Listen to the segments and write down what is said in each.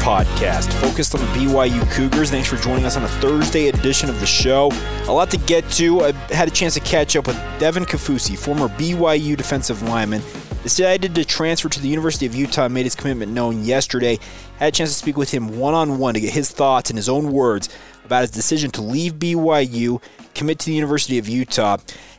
Podcast focused on the BYU Cougars. Thanks for joining us on a Thursday edition of the show. A lot to get to. I had a chance to catch up with Devin Kaufusi, former BYU defensive lineman. Decided to transfer to the University of Utah made his commitment known yesterday. Had a chance to speak with him one on one to get his thoughts in his own words about his decision to leave BYU, commit to the University of Utah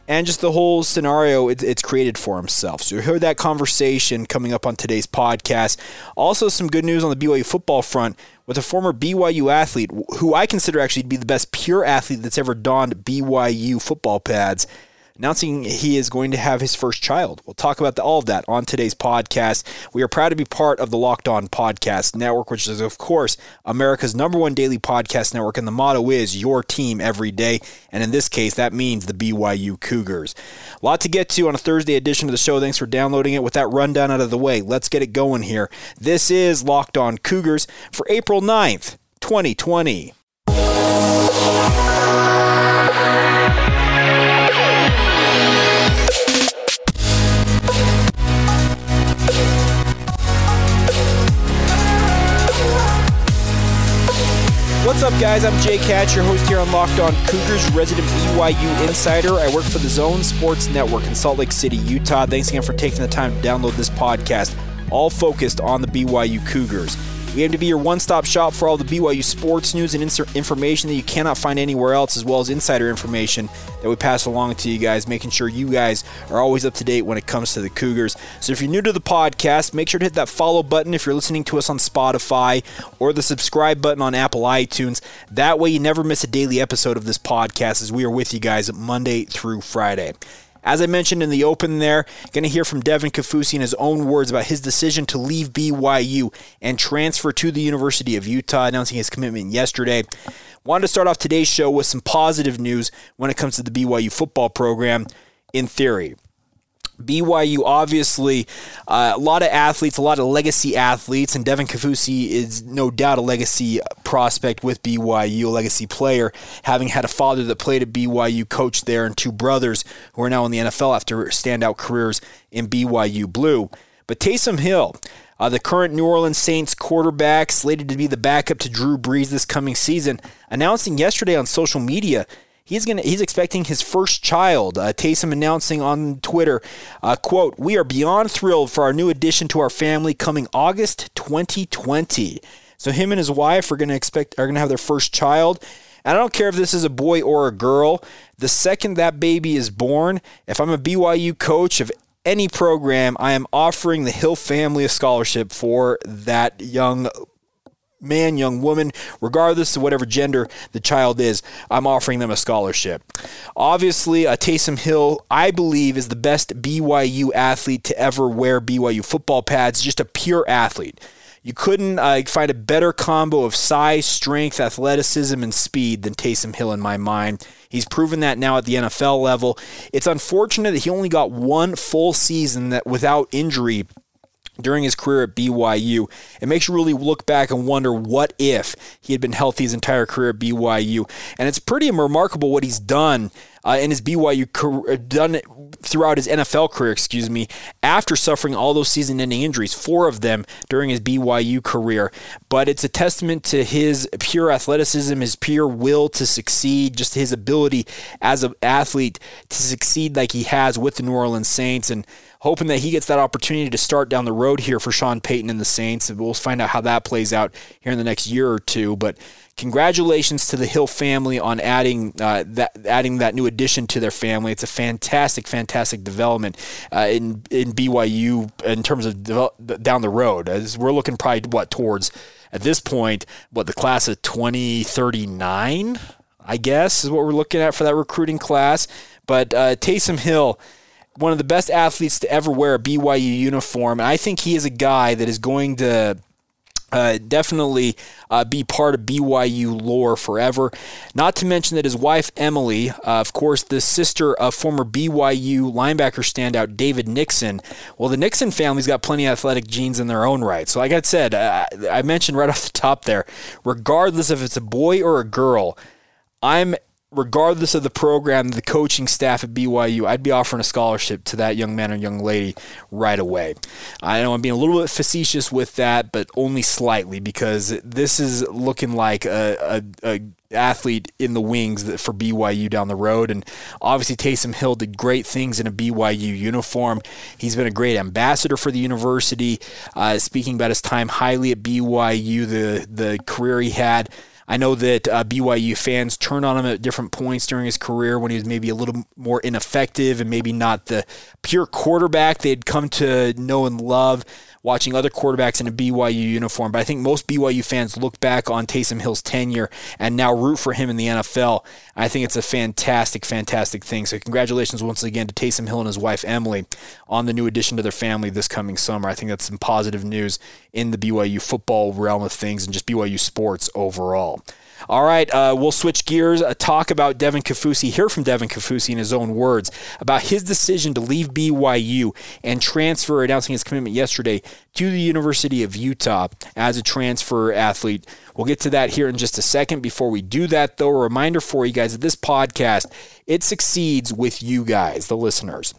and just the whole scenario it, it's created for himself. So you heard that conversation coming up on today's podcast. Also, some good news on the BYU football front with a former BYU athlete who I consider actually to be the best pure athlete that's ever donned BYU football pads announcing he is going to have his first child. We'll talk about the, all of that on today's podcast. We are proud to be part of the Locked On Podcast Network, which is, of course, America's number one daily podcast network. And the motto is your team every day. And in this case, that means the BYU Cougars. A lot to get to on a Thursday edition of the show. Thanks for downloading it. With that rundown out of the way, let's get it going here. This is Locked On Cougars for April 9th, 2020. Up, guys? I'm Jake Hatch, your host here on Locked On Cougars, resident BYU insider. I work for the Zone Sports Network in Salt Lake City, Utah. Thanks again for taking the time to download this podcast, all focused on the BYU Cougars. We aim to be your one stop shop for all the BYU sports news and information that you cannot find anywhere else, as well as insider information that we pass along to you guys, making sure you guys are always up to date when it comes to the Cougars. So if you're new to the podcast, make sure to hit that follow button if you're listening to us on Spotify or the subscribe button on Apple iTunes. That way you never miss a daily episode of this podcast as we are with you guys Monday through Friday. As I mentioned in the open there, going to hear from Devin Kaufusi in his own words about his decision to leave BYU and transfer to the University of Utah, announcing his commitment yesterday. Wanted to start off today's show with some positive news when it comes to the BYU football program in theory. BYU, obviously, uh, a lot of athletes, a lot of legacy athletes, and Devin Kaufusi is no doubt a legacy prospect with BYU, a legacy player, having had a father that played at BYU, coached there, and two brothers who are now in the NFL after standout careers in BYU Blue. But Taysom Hill, uh, the current New Orleans Saints quarterback, slated to be the backup to Drew Brees this coming season, announcing yesterday on social media he's gonna he's expecting his first child. Uh, Taysom announcing on Twitter, uh, "quote We are beyond thrilled for our new addition to our family coming August 2020." So him and his wife are gonna expect are gonna have their first child. And I don't care if this is a boy or a girl. The second that baby is born, if I'm a BYU coach of any program, I am offering the Hill family a scholarship for that young man, young woman, regardless of whatever gender the child is, I'm offering them a scholarship. Obviously, uh, Taysom Hill, I believe, is the best BYU athlete to ever wear BYU football pads, just a pure athlete. You couldn't uh, find a better combo of size, strength, athleticism, and speed than Taysom Hill in my mind. He's proven that now at the NFL level. It's unfortunate that he only got one full season that without injury during his career at BYU. It makes you really look back and wonder what if he had been healthy his entire career at BYU. And it's pretty remarkable what he's done uh, in his BYU career, done throughout his NFL career, excuse me, after suffering all those season-ending injuries, four of them during his BYU career. But it's a testament to his pure athleticism, his pure will to succeed, just his ability as an athlete to succeed like he has with the New Orleans Saints, and hoping that he gets that opportunity to start down the road here for Sean Payton and the Saints. And we'll find out how that plays out here in the next year or two. But congratulations to the Hill family on adding uh, that adding that new addition to their family. It's a fantastic, fantastic development uh, in in BYU in terms of develop, down the road. As we're looking probably what towards at this point, what the class of 2039, I guess, is what we're looking at for that recruiting class. But uh, Taysom Hill one of the best athletes to ever wear a BYU uniform. And I think he is a guy that is going to uh, definitely uh, be part of BYU lore forever. Not to mention that his wife, Emily, uh, of course, the sister of former BYU linebacker standout David Nixon. Well, the Nixon family's got plenty of athletic genes in their own right. So, like I said, uh, I mentioned right off the top there, regardless if it's a boy or a girl, I'm regardless of the program, the coaching staff at BYU, I'd be offering a scholarship to that young man or young lady right away. I know I'm being a little bit facetious with that, but only slightly because this is looking like a, a, a athlete in the wings for BYU down the road. And obviously, Taysom Hill did great things in a BYU uniform. He's been a great ambassador for the university, uh, speaking about his time highly at BYU, the the career he had. I know that uh, BYU fans turned on him at different points during his career when he was maybe a little more ineffective and maybe not the pure quarterback they'd come to know and love watching other quarterbacks in a BYU uniform. But I think most BYU fans look back on Taysom Hill's tenure and now root for him in the NFL. I think it's a fantastic, fantastic thing. So congratulations once again to Taysom Hill and his wife Emily on the new addition to their family this coming summer. I think that's some positive news in the BYU football realm of things and just BYU sports overall. All right, uh, we'll switch gears, uh, talk about Devin Kaufusi, hear from Devin Kaufusi in his own words about his decision to leave BYU and transfer, announcing his commitment yesterday to the University of Utah as a transfer athlete. We'll get to that here in just a second. Before we do that, though, a reminder for you guys that this podcast, it succeeds with you guys, the listeners.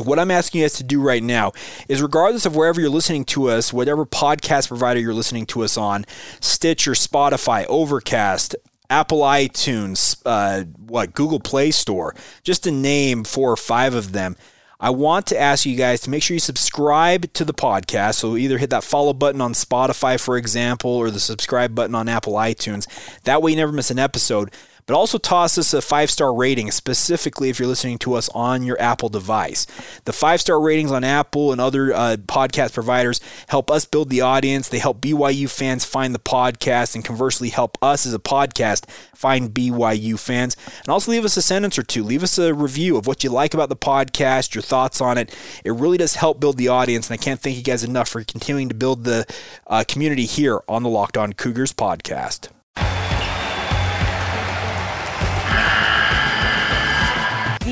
So, what I'm asking you guys to do right now is, regardless of wherever you're listening to us, whatever podcast provider you're listening to us on, Stitcher, Spotify, Overcast, Apple iTunes, uh, what Google Play Store, just to name four or five of them. I want to ask you guys to make sure you subscribe to the podcast. So either hit that follow button on Spotify, for example, or the subscribe button on Apple iTunes. That way you never miss an episode but also toss us a five star rating, specifically if you're listening to us on your Apple device. The five star ratings on Apple and other uh, podcast providers help us build the audience. They help BYU fans find the podcast, and conversely, help us as a podcast find BYU fans. And also leave us a sentence or two. Leave us a review of what you like about the podcast, your thoughts on it. It really does help build the audience, and I can't thank you guys enough for continuing to build the uh, community here on the Locked On Cougars podcast.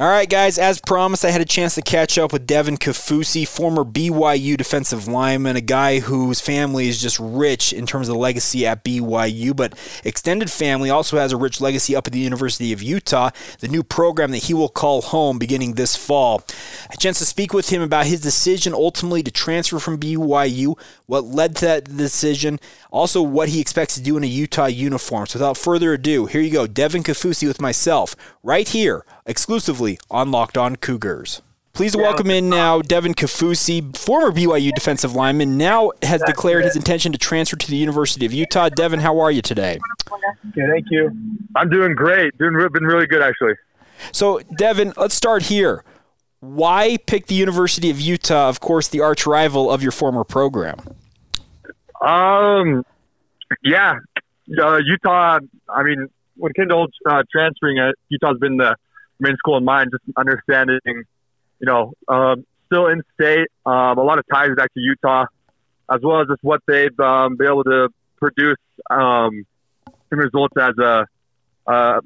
All right, guys, as promised, I had a chance to catch up with Devin Kaufusi, former BYU defensive lineman, a guy whose family is just rich in terms of legacy at BYU, but extended family also has a rich legacy up at the University of Utah, the new program that he will call home beginning this fall. A chance to speak with him about his decision ultimately to transfer from BYU, what led to that decision, also what he expects to do in a Utah uniform. So without further ado, here you go, Devin Kaufusi with myself, right here, exclusively on Locked On Cougars. Please welcome in now Devin Kaufusi, former BYU defensive lineman, now has declared his intention to transfer to the University of Utah. Devin, how are you today? Okay, thank you. I'm doing great. Doing been really good actually. So, Devin, let's start here. Why pick the University of Utah? Of course, the arch rival of your former program. Um, yeah, uh, Utah. I mean, when Kendall uh, transferring, it, Utah's been the main school in mind. Just understanding, you know, um, still in state, um, a lot of ties back to Utah, as well as just what they've um, been able to produce um, in results as a uh,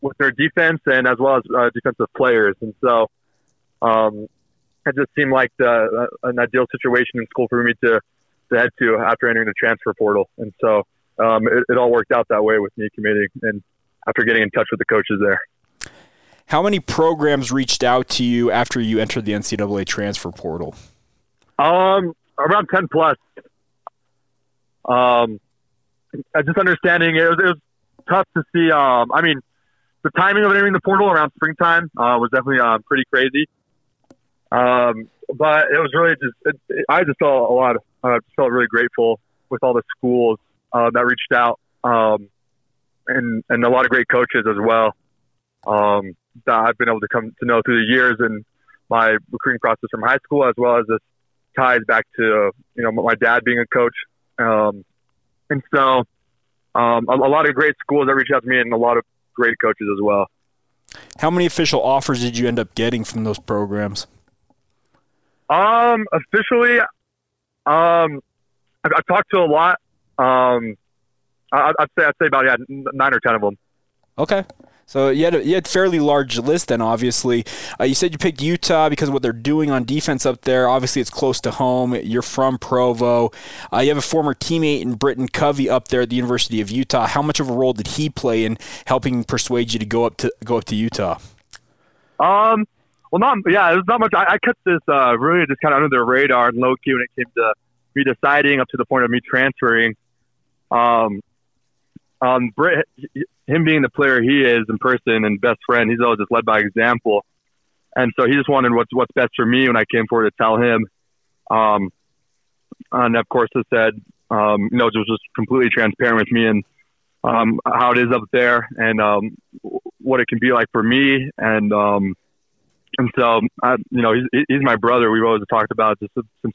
with their defense and as well as uh, defensive players. And so, um, it just seemed like the, uh, an ideal situation in school for me to, to head to after entering the transfer portal. And so um, it, it all worked out that way with me committing and after getting in touch with the coaches there. How many programs reached out to you after you entered the NCAA transfer portal? Um, around ten plus. Um, just understanding it was, it was tough to see. Um, I mean, the timing of entering the portal around springtime uh, was definitely uh, pretty crazy. Um, but it was really just it, it, I just felt a lot. Of, uh, felt really grateful with all the schools uh, that reached out, um, and and a lot of great coaches as well um, that I've been able to come to know through the years. And my recruiting process from high school, as well as this ties back to you know my dad being a coach, um, and so um, a, a lot of great schools that reach out to me, and a lot of great coaches as well. How many official offers did you end up getting from those programs? Um, officially, um, I've, I've talked to a lot. Um, I, I'd say I'd say about yeah nine or ten of them. Okay. So you had a, you had fairly large list then. Obviously, uh, you said you picked Utah because of what they're doing on defense up there. Obviously, it's close to home. You're from Provo. Uh, you have a former teammate in Britain Covey up there at the University of Utah. How much of a role did he play in helping persuade you to go up to go up to Utah? Um. Well, not yeah. There's not much. I, I kept this uh, really just kind of under the radar and low key when it came to me deciding up to the point of me transferring. Um, um, Britt, him being the player he is in person and best friend, he's always just led by example. And so he just wanted what's what's best for me when I came forward to tell him. Um, and of course, I said, um, you know, just just completely transparent with me and um, how it is up there and um, what it can be like for me. And um, and so, I, you know, he's, he's my brother. We've always talked about just since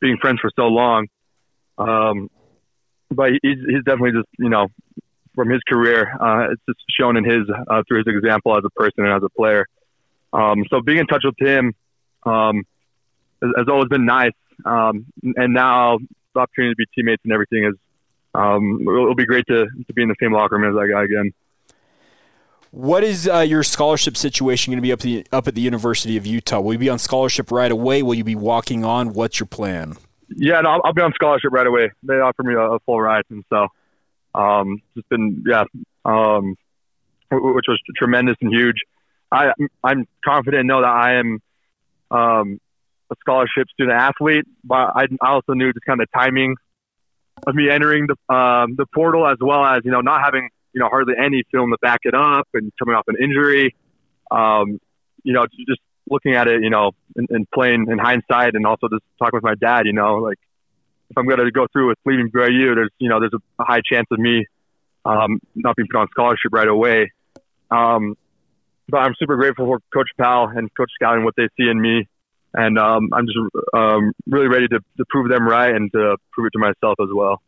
being friends for so long. Um, but he's, he's definitely just, you know, from his career. Uh, it's just shown in his uh, through his example as a person and as a player. Um, so being in touch with him um, has, has, always been nice. Um, and now the opportunity to be teammates and everything is um, it'll be great to, to be in the same locker room as that guy again. What is uh, your scholarship situation going to be up, the, up at the University of Utah? Will you be on scholarship right away? Will you be walking on? What's your plan? Yeah, no, I'll, be on scholarship right away. They offered me a, a full ride, and so um, just been yeah, um, which was tremendous and huge. I I'm confident and know that I am um, a scholarship student athlete, but I, I also knew just kind of the timing of me entering the um, the portal as well as you know not having you know hardly any film to back it up and coming off an injury. Um, you know, just looking at it, you know, and, and playing in hindsight, and also just talking with my dad, you know, like if I'm going to go through with leaving BYU, there's you know there's a high chance of me um, not being put on scholarship right away. Um, but I'm super grateful for Coach Powell and Coach Scalley what they see in me, and um, I'm just um, really ready to, to prove them right and to prove it to myself as well.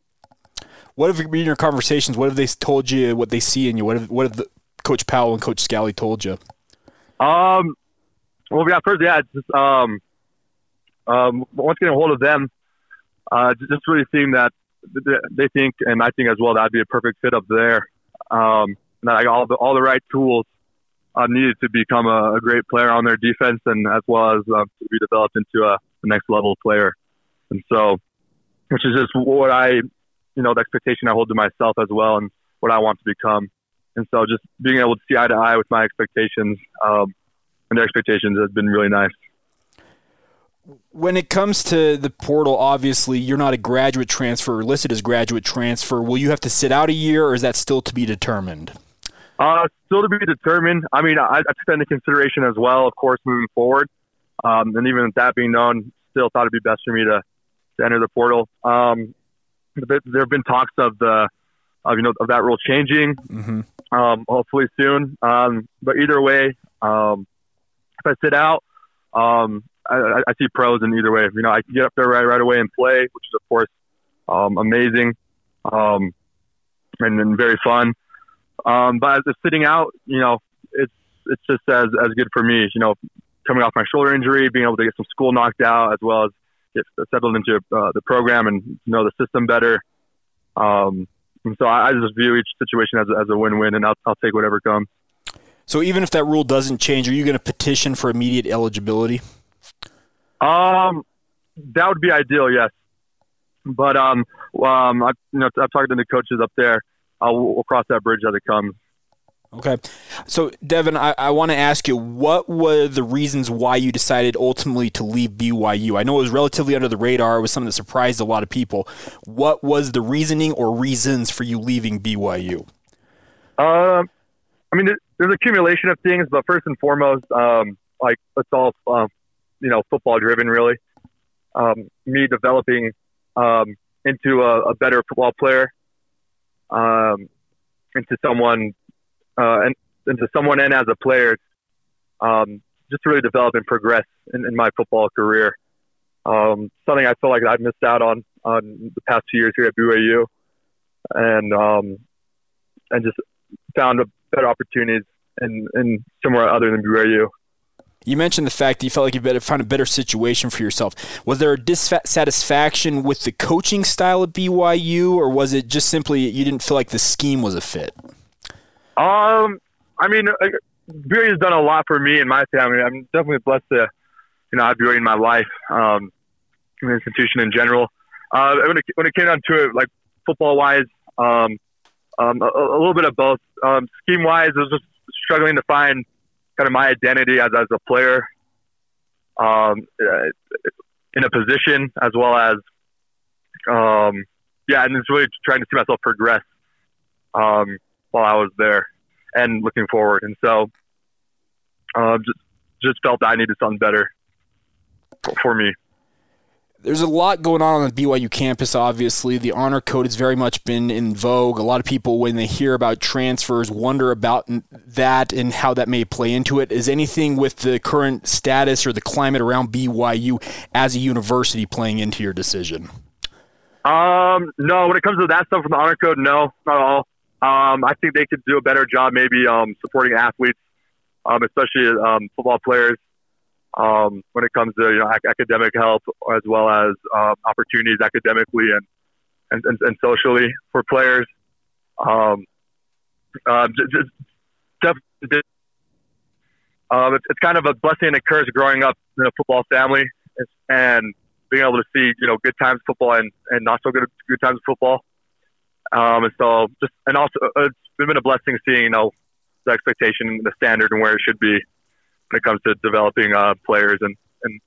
What have been your conversations? What have they told you? What they see in you? What have what have the, Coach Powell and Coach Scalley told you? Um, well, yeah, first, yeah, just um, um, once getting a hold of them, uh, just really seeing that they think, and I think as well, that I'd be a perfect fit up there. Um, that I got all the all the right tools uh, needed to become a, a, great player on their defense, and as well as uh, to be developed into a, a next level player. And so, which is just what I, you know, the expectation I hold to myself as well, and what I want to become. And so, just being able to see eye to eye with my expectations um, and their expectations has been really nice when it comes to the portal, obviously you're not a graduate transfer or listed as graduate transfer. Will you have to sit out a year, or is that still to be determined? Uh, still to be determined. I mean, I, I took into consideration as well, of course, moving forward. Um, and even with that being known, still thought it'd be best for me to, to enter the portal. Um, there have been talks of the, of, you know, of that rule changing, mm-hmm. um, hopefully soon. Um, but either way, um, if I sit out, um, I, I, see pros in either way. You know, I can get up there right right away and play, which is of course um, amazing um, and, and very fun. Um, but as sitting out, you know, it's it's just as as good for me. You know, coming off my shoulder injury, being able to get some school knocked out, as well as get settled into uh, the program and know the system better. Um, and so I, I just view each situation as, as a win-win, and I'll, I'll take whatever comes. So even if that rule doesn't change, are you going to petition for immediate eligibility? Um, that would be ideal, yes. But um, um, I, you know, I've talked to the coaches up there. Uh, we'll, cross that bridge as it comes. Okay. So, Devin, I, I want to ask you, what were the reasons why you decided ultimately to leave BYU? I know it was relatively under the radar. It was something that surprised a lot of people. What was the reasoning or reasons for you leaving BYU? Uh, I mean, there's accumulation of things, but first and foremost, um, like it's all um, you know football driven really. Um, me developing um, into a, a, better football player, um, into someone, uh, and into someone and as a player, um, just to really develop and progress in, in my football career. Something I feel like I've missed out on on the past two years here at BYU, and and just found better opportunities and, in somewhere other than BYU. You mentioned the fact that you felt like you better found a better situation for yourself. Was there a dissatisfaction with the coaching style at BYU, or was it just simply you didn't feel like the scheme was a fit? Um, I mean, BYU has done a lot for me and my family. I'm definitely blessed to, you know, have BYU in my life, um, the institution in general. Uh, when it, when it came down to it, like football wise, um, um, a, a, little bit of both. Um, scheme wise, I was just struggling to find kind of my identity as, as a player um, in a position as well as, um, yeah, and it's really trying to see myself progress um, while I was there and looking forward. And so uh, just, just felt that I needed something better for me there's a lot going on on the BYU campus, obviously. The honor code has very much been in vogue. A lot of people, when they hear about transfers, wonder about that and how that may play into it. Is anything with the current status or the climate around BYU as a university playing into your decision? Um, no, when it comes to that stuff from the honor code, no, not at all. Um, I think they could do a better job maybe um, supporting athletes, um, especially um, football players um, when it comes to you know academic help as well as um, opportunities academically and, and, and, and, socially for players. Um, uh, just, just, um, it's, it's kind of a blessing and a curse growing up in a football family and being able to see you know good times football and, and not so good good times football. Um, and so just and also uh, it's been a blessing seeing you know the expectation, the standard, and where it should be when it comes to developing uh, players and, and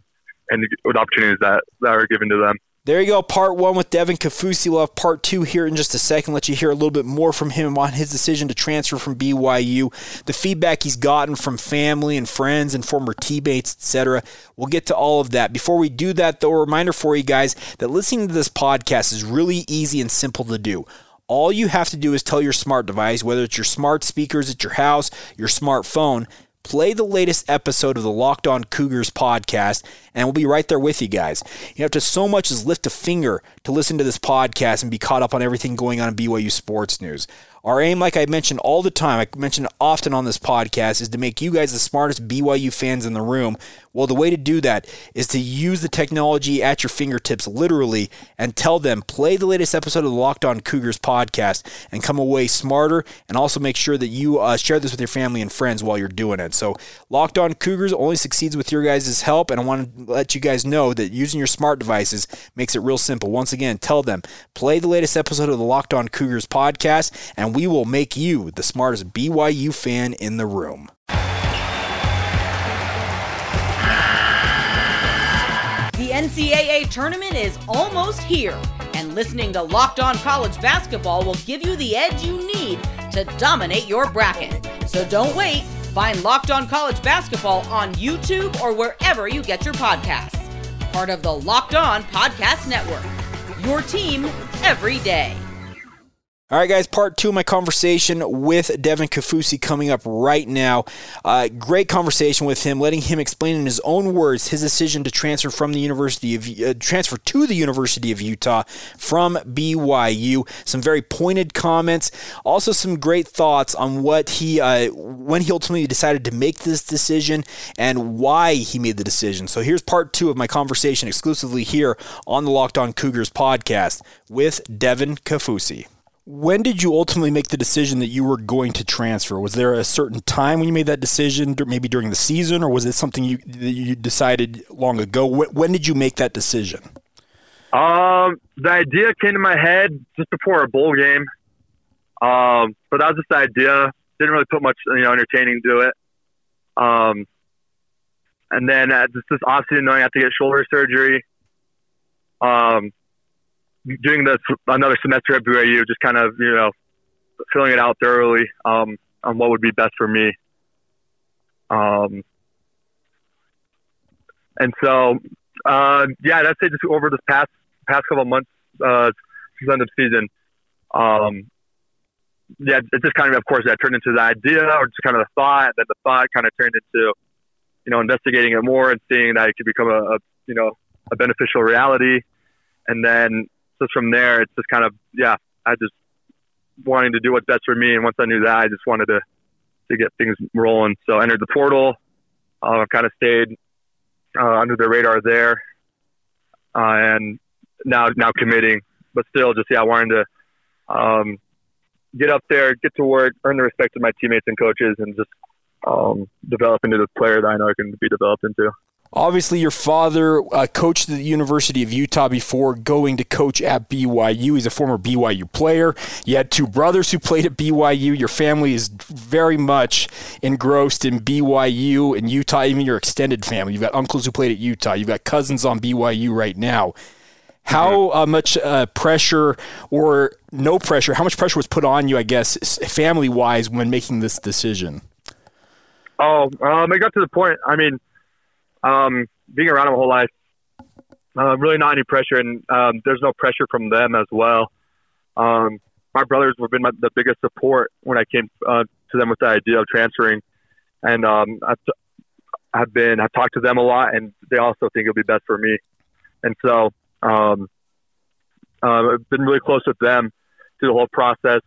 and with opportunities that, that are given to them. There you go, part one with Devin Kaufusi. We'll have part two here in just a second. Let you hear a little bit more from him on his decision to transfer from BYU, the feedback he's gotten from family and friends and former teammates, etc. We'll get to all of that. Before we do that, though, a reminder for you guys that listening to this podcast is really easy and simple to do. All you have to do is tell your smart device, whether it's your smart speakers at your house, your smartphone, play the latest episode of the Locked On Cougars podcast, and we'll be right there with you guys. You have to so much as lift a finger to listen to this podcast and be caught up on everything going on in BYU sports news. Our aim, like I mentioned all the time, I mentioned often on this podcast, is to make you guys the smartest BYU fans in the room. Well, the way to do that is to use the technology at your fingertips, literally, and tell them, play the latest episode of the Locked On Cougars podcast and come away smarter. And also make sure that you uh, share this with your family and friends while you're doing it. So, Locked On Cougars only succeeds with your guys' help. And I want to let you guys know that using your smart devices makes it real simple. Once again, tell them, play the latest episode of the Locked On Cougars podcast and we will make you the smartest BYU fan in the room. The NCAA tournament is almost here, and listening to Locked On College Basketball will give you the edge you need to dominate your bracket. So don't wait. Find Locked On College Basketball on YouTube or wherever you get your podcasts. Part of the Locked On Podcast Network. Your team every day. All right, guys, part two of my conversation with Devin Kaufusi coming up right now. Uh, great conversation with him, letting him explain in his own words his decision to transfer from the University of uh, transfer to the University of Utah from BYU. Some very pointed comments, also some great thoughts on what he uh, when he ultimately decided to make this decision and why he made the decision. So here's part two of my conversation exclusively here on the Locked On Cougars podcast with Devin Kaufusi. When did you ultimately make the decision that you were going to transfer? Was there a certain time when you made that decision, maybe during the season, or was it something you you decided long ago? When did you make that decision? Um, the idea came to my head just before a bowl game. Um, but that was just the idea. Didn't really put much, you know, entertaining to it. Um, and then uh, just this off-season knowing I have to get shoulder surgery. Um, doing this another semester at BYU, just kind of you know filling it out thoroughly um, on what would be best for me. Um, and so, uh, yeah, that's it. Just over this past past couple of months uh, end of season, um, yeah, it just kind of, of course, that turned into the idea or just kind of the thought. Then the thought kind of turned into you know, investigating it more and seeing that it could become a, a you know, a beneficial reality. And then just from there, it's just kind of, yeah, I just wanting to do what's best for me. And once I knew that, I just wanted to, to get things rolling. So I entered the portal. Uh, kind of stayed uh, under the radar there, uh, and now now committing. But still, just yeah, wanting to um, get up there, get to work, earn the respect of my teammates and coaches, and just um, develop into the player that I know I can be developed into. Obviously, your father uh, coached at the University of Utah before going to coach at BYU. He's a former BYU player. You had two brothers who played at BYU. Your family is very much engrossed in BYU and Utah, even your extended family. You've got uncles who played at Utah. You've got cousins on BYU right now. How mm-hmm. uh, much uh, pressure or no pressure, how much pressure was put on you, I guess, family wise, when making this decision? Oh, um, it got to the point. I mean, um, being around them a whole life, uh, really not any pressure, and um, there's no pressure from them as well. Um, my brothers have been my, the biggest support when I came uh, to them with the idea of transferring, and um, I've, t- I've been I've talked to them a lot, and they also think it'll be best for me, and so um, uh, I've been really close with them through the whole process.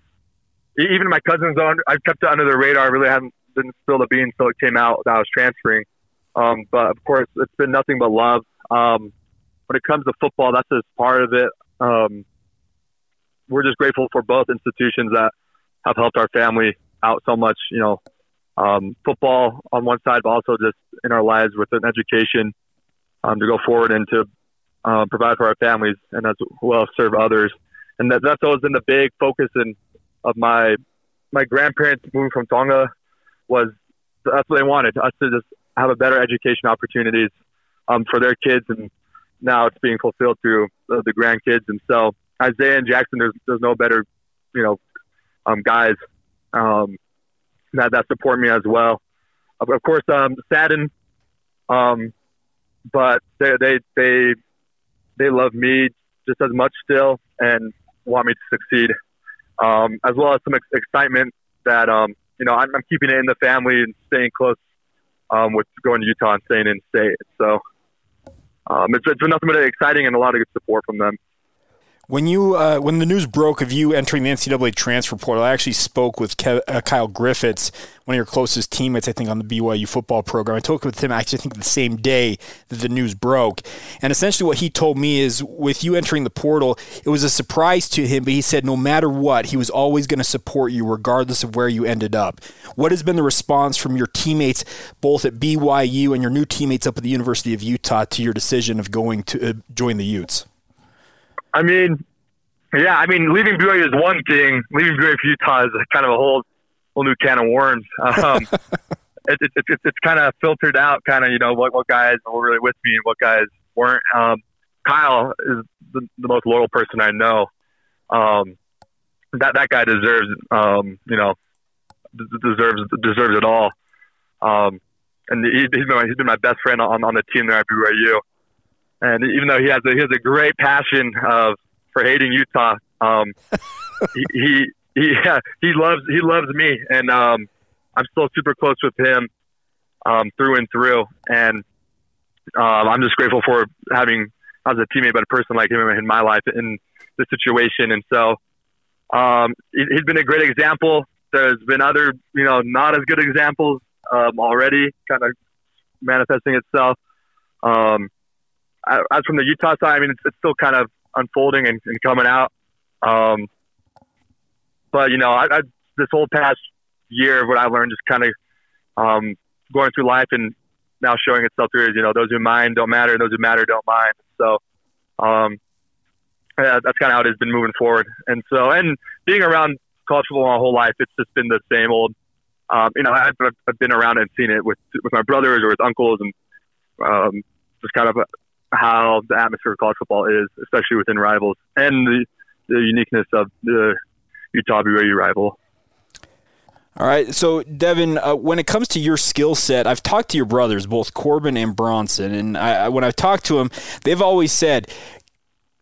Even my cousins, on I've kept it under the radar. I really haven't didn't spill the beans until it came out that I was transferring. Um, but of course, it's been nothing but love. Um, when it comes to football, that's just part of it. Um, we're just grateful for both institutions that have helped our family out so much. You know, um, football on one side, but also just in our lives with an education um, to go forward and to uh, provide for our families and as well serve others. And that, that's always been the big focus in, of my my grandparents moving from Tonga was that's what they wanted us to just have a better education opportunities um, for their kids, and now it's being fulfilled through the, the grandkids. And so Isaiah and Jackson, there's there's no better, you know, um, guys um, that that support me as well. Of, of course, um, saddened, um, but they they they they love me just as much still and want me to succeed, um, as well as some ex- excitement that um, you know I'm, I'm keeping it in the family and staying close um, with going to Utah and staying in state. So um, it's, it's been nothing but exciting and a lot of good support from them. When you uh, when the news broke of you entering the NCAA transfer portal, I actually spoke with Kev, uh, Kyle Griffiths, one of your closest teammates, I think, on the BYU football program. I talked with him actually, I think, the same day that the news broke, and essentially what he told me is, with you entering the portal, it was a surprise to him, but he said no matter what, he was always going to support you regardless of where you ended up. What has been the response from your teammates, both at BYU and your new teammates up at the University of Utah, to your decision of going to uh, join the Utes? I mean, yeah, I mean, leaving BYU is one thing. Leaving BYU for Utah is kind of a whole whole new can of worms. Um, it, it, it, it's kind of filtered out, kind of you know what what guys were really with me and what guys weren't. Um, Kyle is the, the most loyal person I know. Um, that that guy deserves, um, you know, deserves deserves it all. Um, and he, he's been he's been my best friend on on the team there at BYU. And even though he has a, he has a great passion of for hating Utah, um, he, he he yeah, he loves he loves me, and um, I'm still super close with him um, through and through. And um, I'm just grateful for having as a teammate, but a person like him in my life in this situation. And so um, he, he's been a great example. There's been other, you know, not as good examples um, already, kind of manifesting itself. Um, as from the Utah side, I mean, it's, it's still kind of unfolding and, and coming out. Um, but you know, I, I, this whole past year, what I learned is kind of um, going through life and now showing itself through is you know those who mind don't matter, those who matter don't mind. So um, yeah, that's kind of how it has been moving forward. And so, and being around college football my whole life, it's just been the same old. Um, you know, I've, I've been around and seen it with with my brothers or with uncles, and um, just kind of how the atmosphere of college football is, especially within rivals, and the, the uniqueness of the Utah BYU rival. All right, so Devin, uh, when it comes to your skill set, I've talked to your brothers, both Corbin and Bronson, and I, when I've talked to them, they've always said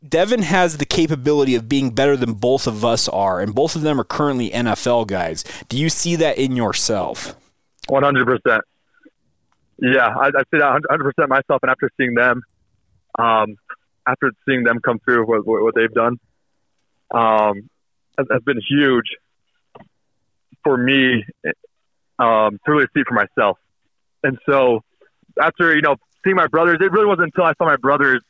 Devin has the capability of being better than both of us are, and both of them are currently NFL guys. Do you see that in yourself? One hundred percent. Yeah, I, I say that 100 percent myself, and after seeing them, um, after seeing them come through what, what they've done, um, has, has been huge for me um, to really see for myself. And so after you know seeing my brothers, it really wasn't until I saw my brothers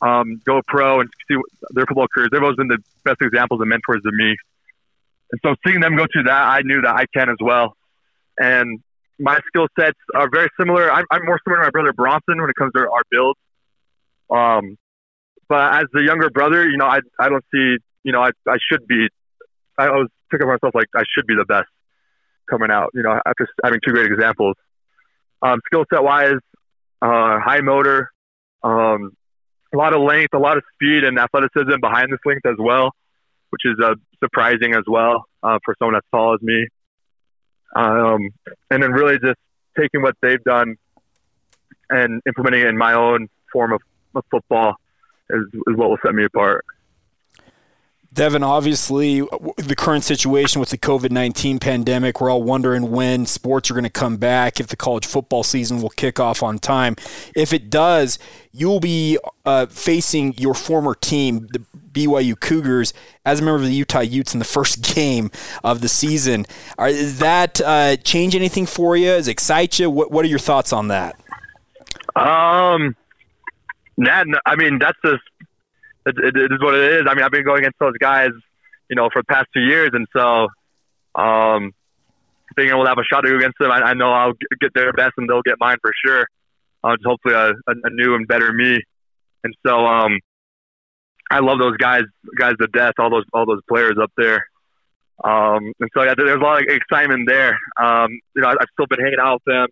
um, go pro and see their football careers. They've always been the best examples and mentors to me. And so seeing them go through that, I knew that I can as well. And my skill sets are very similar. I'm, I'm more similar to my brother Bronson when it comes to our build. Um, but as the younger brother, you know, I I don't see, you know, I I should be. I always took of myself like I should be the best coming out. You know, after having two great examples. Um, skill set wise, uh, high motor, um, a lot of length, a lot of speed, and athleticism behind this length as well, which is uh, surprising as well uh, for someone as tall as me. Um, and then really just taking what they've done and implementing it in my own form of, football is, is what will set me apart. Devin, obviously, the current situation with the COVID 19 pandemic, we're all wondering when sports are going to come back, if the college football season will kick off on time. If it does, you'll be uh, facing your former team, the BYU Cougars, as a member of the Utah Utes in the first game of the season. Are, does that uh, change anything for you? Does it excite you? What, what are your thoughts on that? Um, nah, I mean, that's just it, it, is what it is. I mean, I've been going against those guys, you know, for the past two years, and so um, able to have a shot to go against them, I, I know I'll get their best, and they'll get mine for sure. Uh, just hopefully a, a, a new and better me, and so um, I love those guys, guys to death. All those all those players up there. Um, and so yeah, there's a lot of excitement there. Um, you know, I've still been hanging out with them.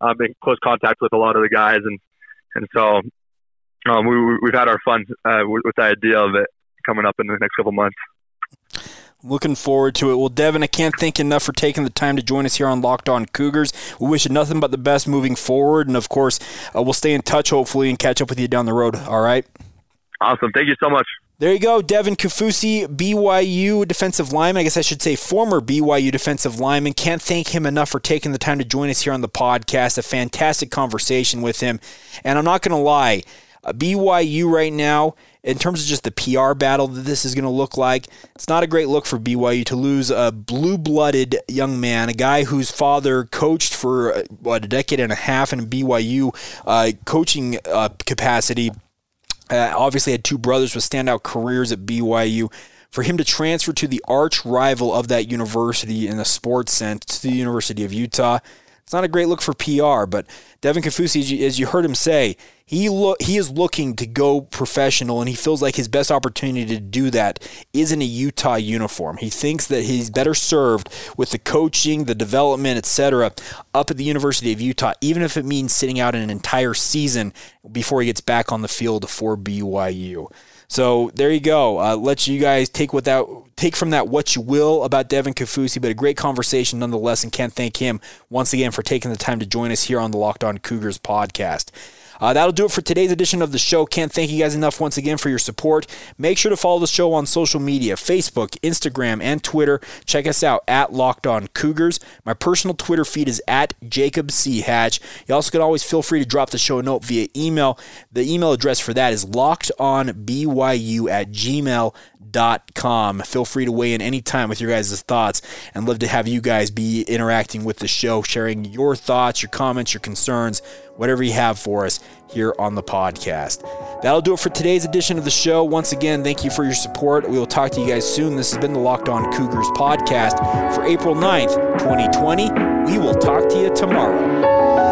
I'm in close contact with a lot of the guys, and and so um, we, we've had our fun uh, with, the idea of it coming up in the next couple months. Looking forward to it. Well, Devin, I can't thank you enough for taking the time to join us here on Locked On Cougars. We wish you nothing but the best moving forward, and of course, uh, we'll stay in touch hopefully and catch up with you down the road. All right. Awesome. Thank you so much. There you go, Devin Kaufusi, BYU defensive lineman. I guess I should say former BYU defensive lineman. Can't thank him enough for taking the time to join us here on the podcast. A fantastic conversation with him. And I'm not going to lie, BYU right now, in terms of just the PR battle that this is going to look like, it's not a great look for BYU to lose a blue blooded young man, a guy whose father coached for uh, what, a decade and a half in BYU uh, coaching uh, capacity. Uh, obviously, had two brothers with standout careers at BYU for him to transfer to the arch rival of that university in the sports sense, to the University of Utah, it's not a great look for PR, but Devin Kaufusi, as you heard him say, he look he is looking to go professional, and he feels like his best opportunity to do that is in a Utah uniform. He thinks that he's better served with the coaching, the development, etc., up at the University of Utah, even if it means sitting out an entire season before he gets back on the field for BYU. So there you go. Uh, let you guys take what that take from that what you will about Devin Kaufusi, but a great conversation nonetheless. And can't thank him once again for taking the time to join us here on the Locked On Cougars podcast. Uh, that'll do it for today's edition of the show. Can't thank you guys enough once again for your support. Make sure to follow the show on social media Facebook, Instagram, and Twitter. Check us out at Locked On Cougars. My personal Twitter feed is at Jacob C. Hatch. You also can always feel free to drop the show a note via email. The email address for that is lockedonbyu at gmail.com com. Feel free to weigh in anytime with your guys' thoughts and love to have you guys be interacting with the show, sharing your thoughts, your comments, your concerns, whatever you have for us here on the podcast. That'll do it for today's edition of the show. Once again, thank you for your support. We will talk to you guys soon. This has been the Locked On Cougars podcast for April 9th, 2020. We will talk to you tomorrow.